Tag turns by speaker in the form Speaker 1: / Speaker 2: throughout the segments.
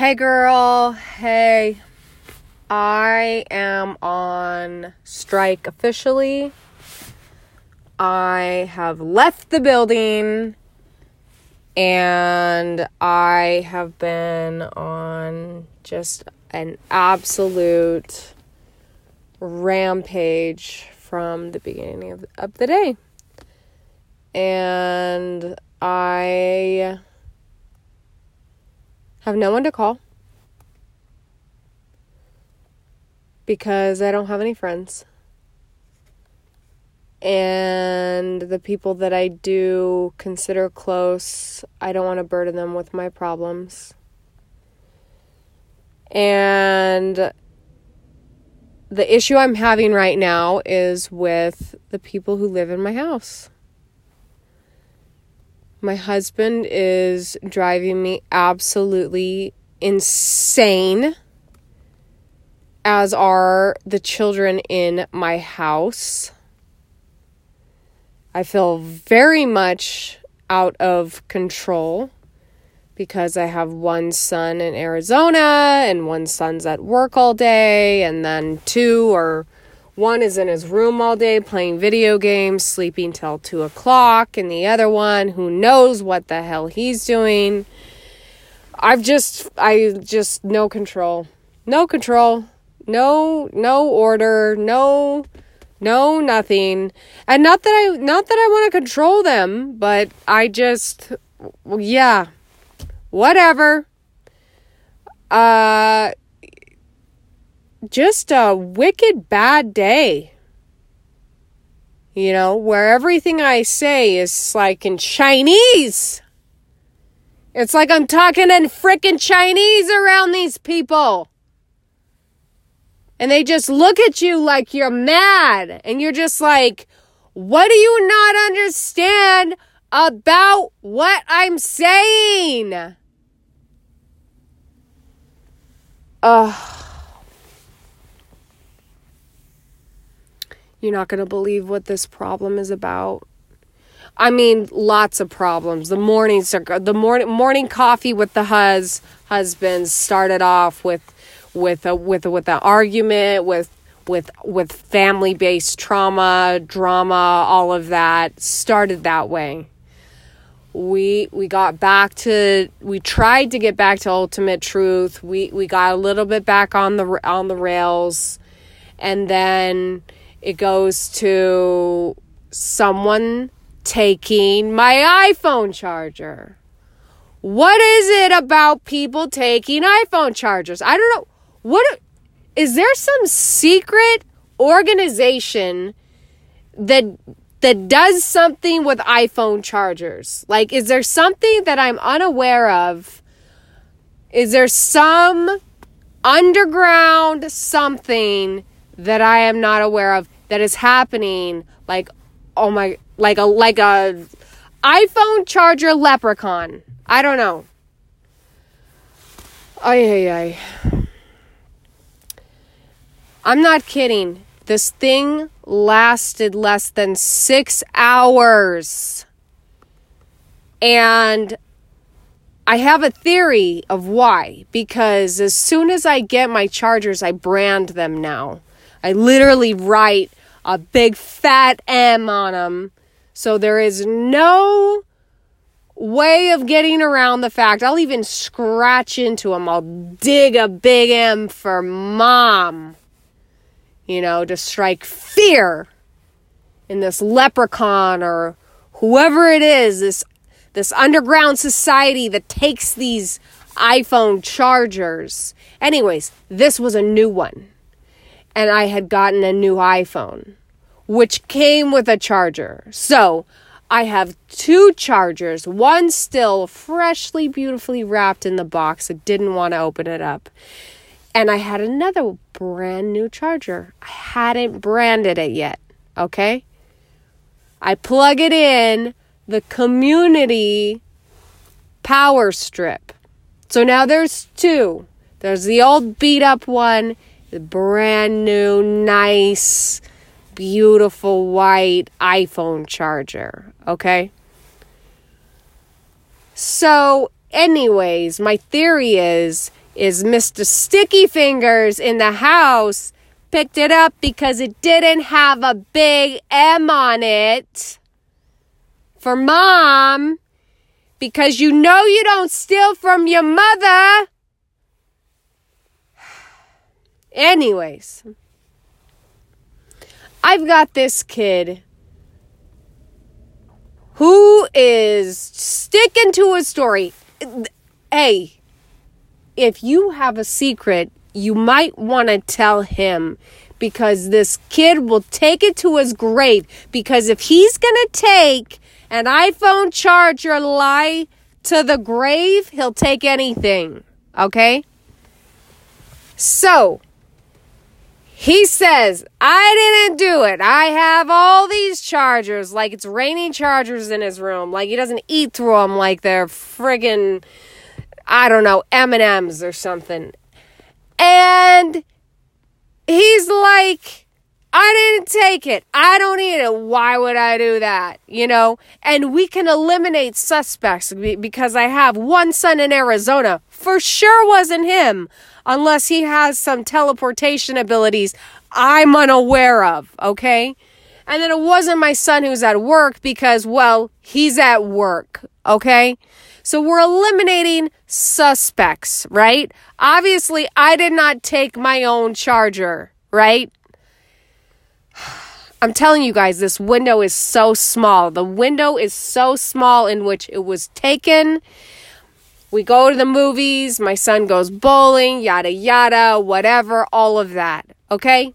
Speaker 1: Hey girl, hey. I am on strike officially. I have left the building and I have been on just an absolute rampage from the beginning of, of the day. And I have no one to call because I don't have any friends. And the people that I do consider close, I don't want to burden them with my problems. And the issue I'm having right now is with the people who live in my house. My husband is driving me absolutely insane, as are the children in my house. I feel very much out of control because I have one son in Arizona and one son's at work all day, and then two or one is in his room all day playing video games, sleeping till two o'clock, and the other one who knows what the hell he's doing. I've just, I just, no control. No control. No, no order. No, no, nothing. And not that I, not that I want to control them, but I just, yeah, whatever. Uh, just a wicked bad day. You know, where everything I say is like in Chinese. It's like I'm talking in freaking Chinese around these people. And they just look at you like you're mad. And you're just like, what do you not understand about what I'm saying? Ugh. You're not going to believe what this problem is about. I mean, lots of problems. The mornings are the morning morning coffee with the hus husbands started off with with a with a, with an argument with with with family based trauma, drama, all of that started that way. We we got back to we tried to get back to ultimate truth. We we got a little bit back on the on the rails and then it goes to someone taking my iPhone charger. What is it about people taking iPhone chargers? I don't know. What is there some secret organization that that does something with iPhone chargers? Like is there something that I'm unaware of? Is there some underground something that I am not aware of that is happening like oh my like a like a iPhone charger leprechaun. I don't know. Ay ay ay. I'm not kidding. This thing lasted less than 6 hours. And I have a theory of why because as soon as I get my chargers I brand them now. I literally write a big fat M on them. So there is no way of getting around the fact. I'll even scratch into them. I'll dig a big M for mom. You know, to strike fear in this leprechaun or whoever it is, this this underground society that takes these iPhone chargers. Anyways, this was a new one and I had gotten a new iPhone, which came with a charger. So I have two chargers, one still freshly, beautifully wrapped in the box. I didn't want to open it up. And I had another brand new charger. I hadn't branded it yet. Okay. I plug it in the community power strip. So now there's two. There's the old beat up one brand new, nice, beautiful white iPhone charger. Okay? So, anyways, my theory is is Mr. Sticky Fingers in the house picked it up because it didn't have a big M on it for mom because you know you don't steal from your mother. Anyways, I've got this kid who is sticking to a story. Hey, if you have a secret, you might want to tell him because this kid will take it to his grave. Because if he's going to take an iPhone charger lie to the grave, he'll take anything. Okay? So, he says, I didn't do it. I have all these chargers, like it's raining chargers in his room. Like he doesn't eat through them like they're friggin', I don't know, M&Ms or something. And he's like, I didn't take it. I don't need it. Why would I do that? You know? And we can eliminate suspects because I have one son in Arizona. For sure wasn't him unless he has some teleportation abilities I'm unaware of, okay? And then it wasn't my son who's at work because, well, he's at work, okay? So we're eliminating suspects, right? Obviously, I did not take my own charger, right? I'm telling you guys, this window is so small. The window is so small in which it was taken we go to the movies, my son goes bowling, yada yada, whatever, all of that. Okay?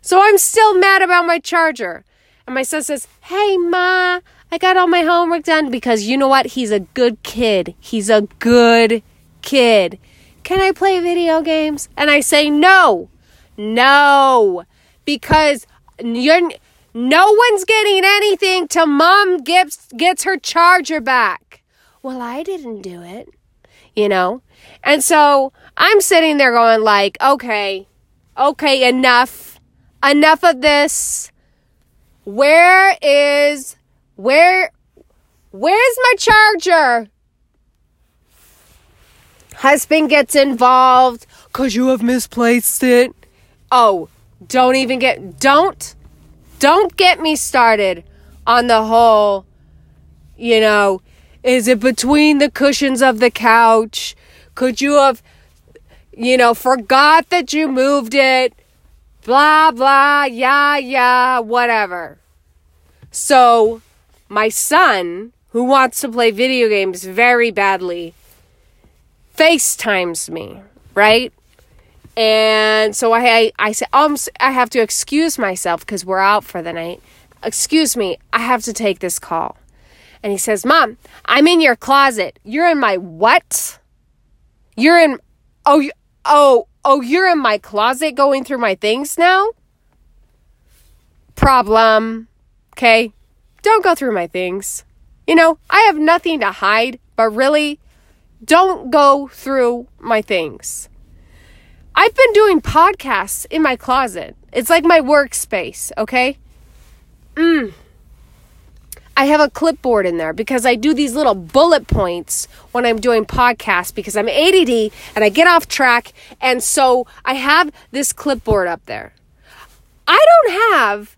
Speaker 1: So I'm still mad about my charger. And my son says, Hey, Ma, I got all my homework done because you know what? He's a good kid. He's a good kid. Can I play video games? And I say, No, no, because you're. No one's getting anything till mom gets gets her charger back. Well, I didn't do it you know? And so I'm sitting there going like, okay, okay, enough. Enough of this. Where is where where's my charger? Husband gets involved cuz you have misplaced it. Oh, don't even get don't don't get me started on the whole you know is it between the cushions of the couch? Could you have, you know, forgot that you moved it? Blah, blah, yeah, yeah, whatever. So, my son, who wants to play video games very badly, FaceTimes me, right? And so I, I, said, um, I have to excuse myself because we're out for the night. Excuse me, I have to take this call. And he says, Mom, I'm in your closet. You're in my what? You're in, oh, oh, oh, you're in my closet going through my things now? Problem. Okay. Don't go through my things. You know, I have nothing to hide, but really, don't go through my things. I've been doing podcasts in my closet. It's like my workspace, okay? Mm. I have a clipboard in there because I do these little bullet points when I'm doing podcasts because I'm ADD and I get off track. And so I have this clipboard up there. I don't have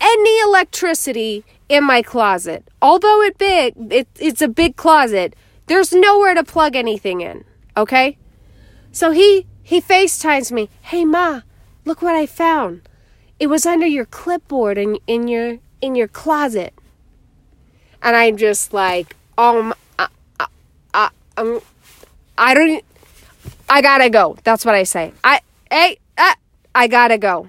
Speaker 1: any electricity in my closet. Although it big, it, it's a big closet. There's nowhere to plug anything in. Okay? So he he FaceTimes me. Hey ma, look what I found. It was under your clipboard in in your in your closet and I'm just like, um, I, I, I, I don't, I gotta go. That's what I say. I, hey, uh, I gotta go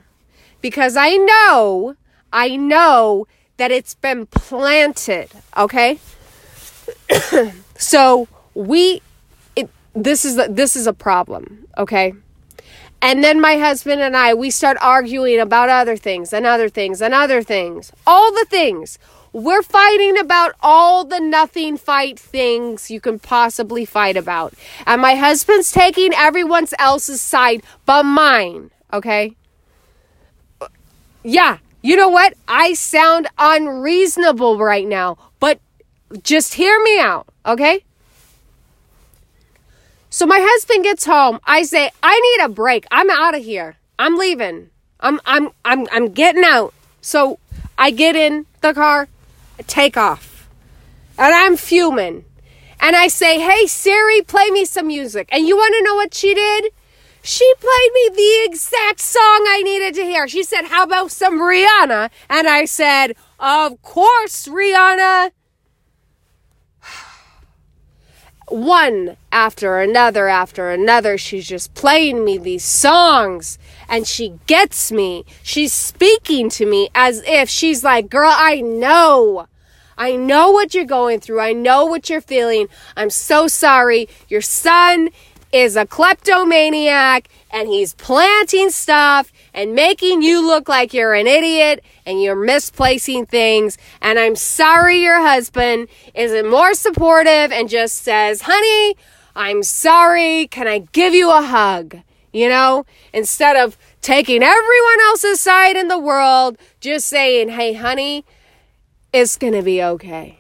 Speaker 1: because I know, I know that it's been planted. Okay, so we, it, this is this is a problem. Okay. And then my husband and I, we start arguing about other things and other things and other things. All the things. We're fighting about all the nothing fight things you can possibly fight about. And my husband's taking everyone else's side but mine, okay? Yeah, you know what? I sound unreasonable right now, but just hear me out, okay? So my husband gets home. I say, I need a break. I'm out of here. I'm leaving. I'm I'm I'm I'm getting out. So I get in the car, take off. And I'm fuming. And I say, "Hey Siri, play me some music." And you want to know what she did? She played me the exact song I needed to hear. She said, How about some Rihanna? And I said, Of course, Rihanna. One after another after another, she's just playing me these songs and she gets me. She's speaking to me as if she's like, Girl, I know. I know what you're going through. I know what you're feeling. I'm so sorry. Your son is a kleptomaniac and he's planting stuff and making you look like you're an idiot and you're misplacing things. And I'm sorry your husband isn't more supportive and just says, honey, I'm sorry. Can I give you a hug? You know, instead of taking everyone else's side in the world, just saying, hey, honey, it's going to be okay.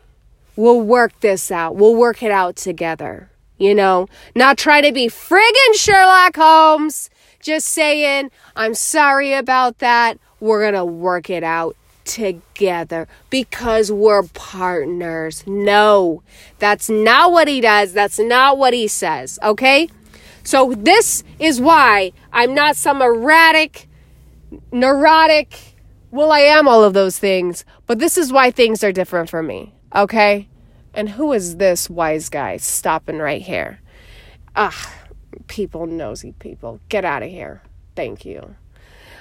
Speaker 1: We'll work this out. We'll work it out together you know, not try to be friggin' Sherlock Holmes, just saying, I'm sorry about that. We're going to work it out together because we're partners. No, that's not what he does. That's not what he says. Okay. So this is why I'm not some erratic, neurotic. Well, I am all of those things, but this is why things are different for me. Okay. And who is this wise guy stopping right here? Ah, people, nosy people. Get out of here. Thank you.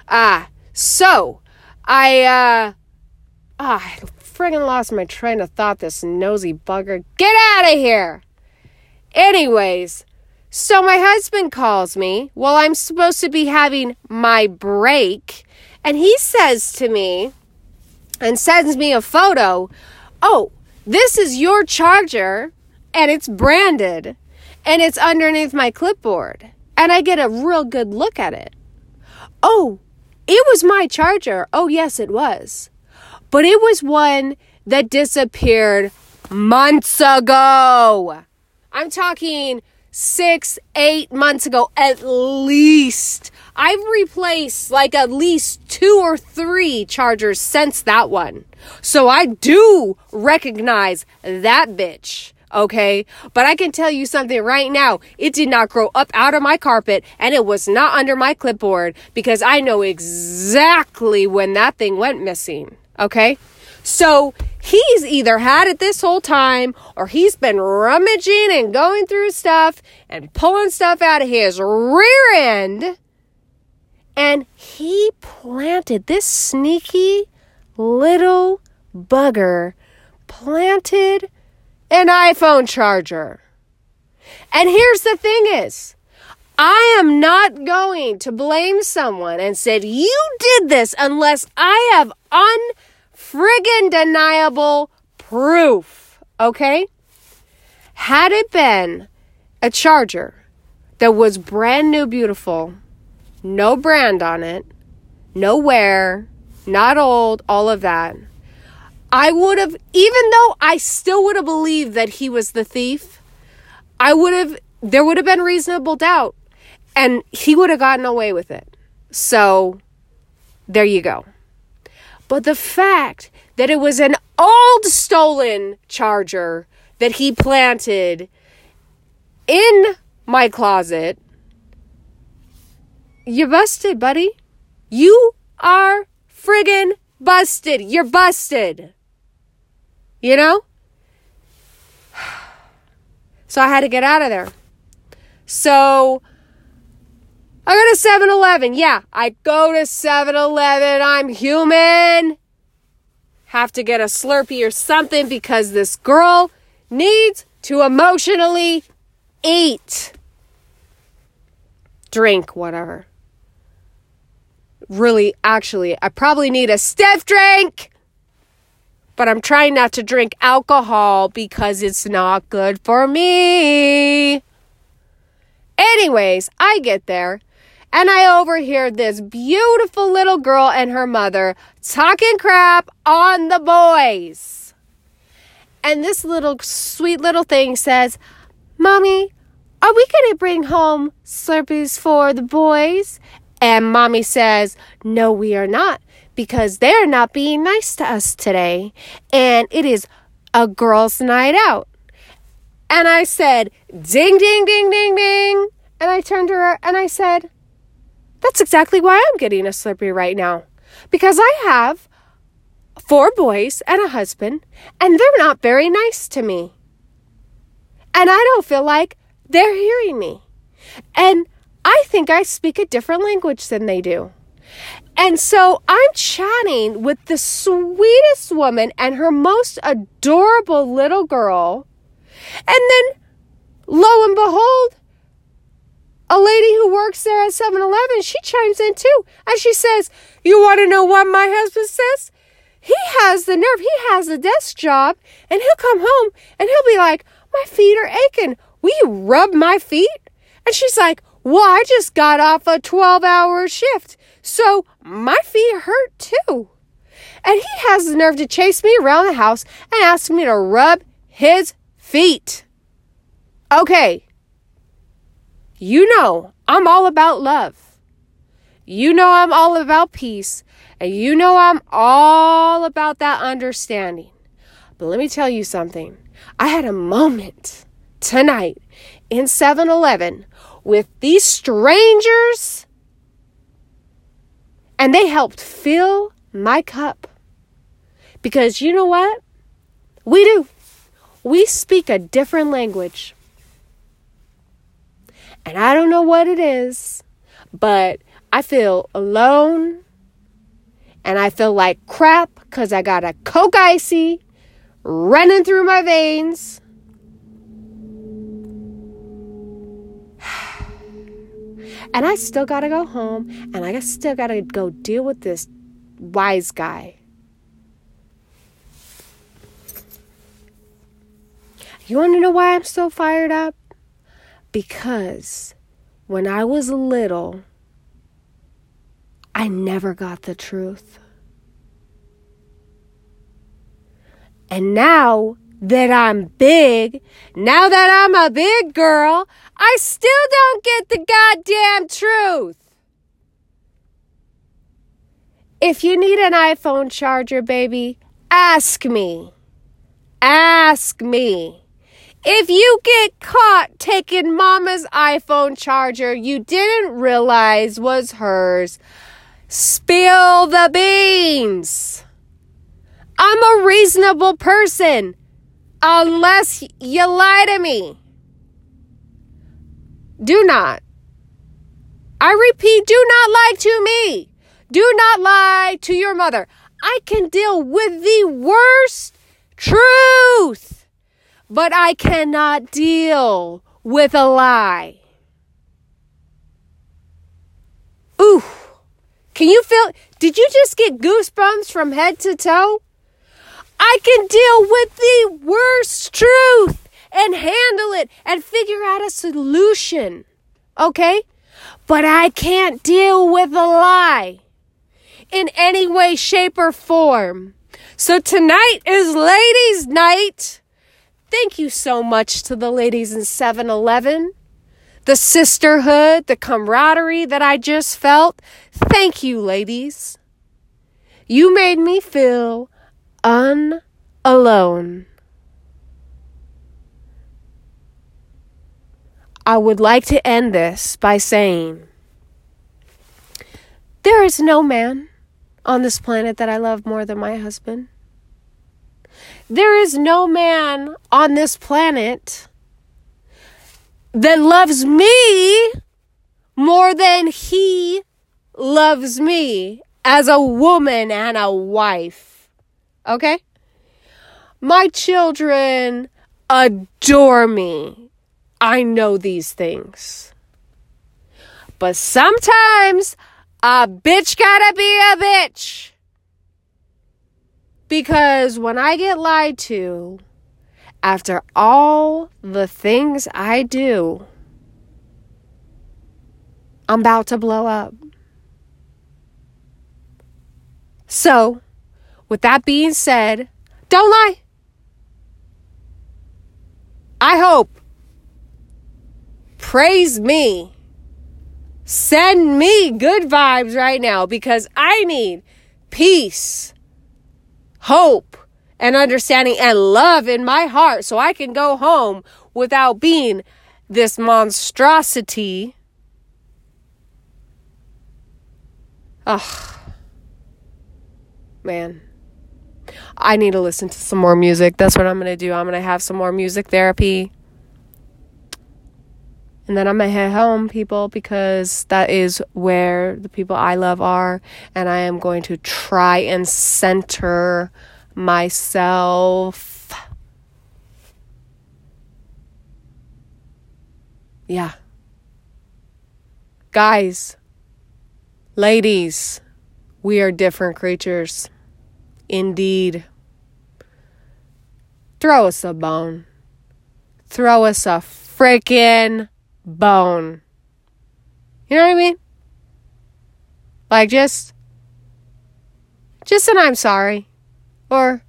Speaker 1: Ah, so I, uh, ah, I friggin' lost my train of thought, this nosy bugger. Get out of here! Anyways, so my husband calls me while I'm supposed to be having my break, and he says to me and sends me a photo. Oh, this is your charger and it's branded and it's underneath my clipboard. And I get a real good look at it. Oh, it was my charger. Oh, yes, it was. But it was one that disappeared months ago. I'm talking six, eight months ago at least. I've replaced like at least two or three chargers since that one. So I do recognize that bitch. Okay. But I can tell you something right now. It did not grow up out of my carpet and it was not under my clipboard because I know exactly when that thing went missing. Okay. So he's either had it this whole time or he's been rummaging and going through stuff and pulling stuff out of his rear end. And he planted this sneaky little bugger planted an iPhone charger. And here's the thing is, I am not going to blame someone and said you did this unless I have unfriggin' deniable proof. Okay? Had it been a charger that was brand new beautiful, no brand on it, no wear, not old, all of that. I would have, even though I still would have believed that he was the thief, I would have, there would have been reasonable doubt and he would have gotten away with it. So there you go. But the fact that it was an old stolen charger that he planted in my closet, you busted, buddy. You are friggin' busted. You're busted. You know? So I had to get out of there. So I go to 7 Eleven. Yeah, I go to 7 Eleven. I'm human. Have to get a Slurpee or something because this girl needs to emotionally eat. Drink, whatever really, actually, I probably need a stiff drink. But I'm trying not to drink alcohol because it's not good for me. Anyways, I get there and I overhear this beautiful little girl and her mother talking crap on the boys. And this little sweet little thing says, Mommy, Are we going to bring home Slurpees for the boys? And mommy says, No, we are not, because they're not being nice to us today. And it is a girls' night out. And I said, Ding, ding, ding, ding, ding. And I turned to her and I said, That's exactly why I'm getting a Slurpee right now. Because I have four boys and a husband, and they're not very nice to me. And I don't feel like they're hearing me. And I think I speak a different language than they do. And so I'm chatting with the sweetest woman and her most adorable little girl. And then, lo and behold, a lady who works there at 7 Eleven, she chimes in too. And she says, You want to know what my husband says? He has the nerve, he has a desk job, and he'll come home and he'll be like, My feet are aching. Will you rub my feet? And she's like, Well, I just got off a 12 hour shift, so my feet hurt too. And he has the nerve to chase me around the house and ask me to rub his feet. Okay. You know, I'm all about love. You know, I'm all about peace. And you know, I'm all about that understanding. But let me tell you something. I had a moment tonight in 7 Eleven with these strangers, and they helped fill my cup. Because you know what? We do. We speak a different language. And I don't know what it is, but I feel alone and I feel like crap because I got a Coke Icy running through my veins. And I still gotta go home and I still gotta go deal with this wise guy. You wanna know why I'm so fired up? Because when I was little, I never got the truth. And now that I'm big, now that I'm a big girl, I still don't get the goddamn truth. If you need an iPhone charger, baby, ask me. Ask me. If you get caught taking mama's iPhone charger you didn't realize was hers, spill the beans. I'm a reasonable person unless you lie to me. Do not. I repeat, do not lie to me. Do not lie to your mother. I can deal with the worst truth, but I cannot deal with a lie. Ooh, can you feel? Did you just get goosebumps from head to toe? I can deal with the worst truth and handle it and figure out a solution. Okay? But I can't deal with a lie in any way, shape, or form. So tonight is ladies' night. Thank you so much to the ladies in 7 Eleven. The sisterhood, the camaraderie that I just felt. Thank you, ladies. You made me feel unalone. I would like to end this by saying there is no man on this planet that I love more than my husband. There is no man on this planet that loves me more than he loves me as a woman and a wife. Okay? My children adore me. I know these things. But sometimes a bitch gotta be a bitch. Because when I get lied to, after all the things I do, I'm about to blow up. So, with that being said, don't lie. I hope. Praise me. Send me good vibes right now because I need peace, hope, and understanding and love in my heart so I can go home without being this monstrosity. Ugh. Man. I need to listen to some more music. That's what I'm going to do. I'm going to have some more music therapy. And then I'm going to head home, people, because that is where the people I love are. And I am going to try and center myself. Yeah. Guys, ladies, we are different creatures. Indeed. Throw us a bone. Throw us a freaking bone. You know what I mean? Like just just an I'm sorry. Or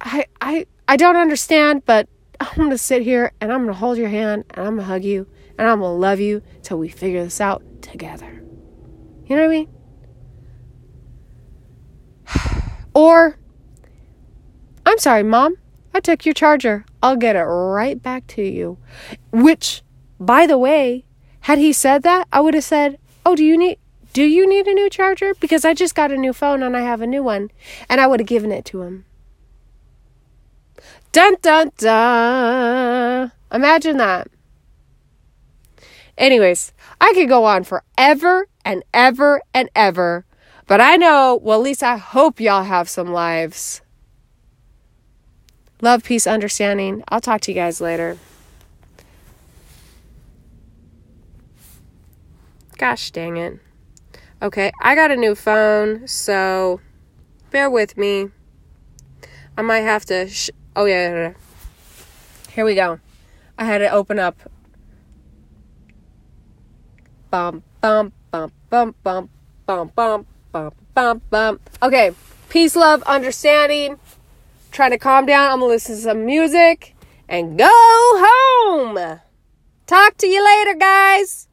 Speaker 1: I I I don't understand, but I'm going to sit here and I'm going to hold your hand and I'm going to hug you and I'm going to love you till we figure this out together. You know what I mean? Or, I'm sorry, mom, I took your charger. I'll get it right back to you. Which, by the way, had he said that, I would have said, "Oh, do you need do you need a new charger? Because I just got a new phone and I have a new one." And I would have given it to him. Dun dun dun. Imagine that. Anyways, I could go on forever and ever and ever but I know, well, at least I hope y'all have some lives. Love, peace, understanding. I'll talk to you guys later. Gosh dang it. Okay, I got a new phone, so bear with me. I might have to. Sh- oh, yeah, yeah, yeah. Here we go. I had to open up. Bum, bum, bum, bum, bum, bum, bum. Bum, bum, bum. Okay, peace, love, understanding. Trying to calm down. I'm gonna listen to some music and go home. Talk to you later, guys.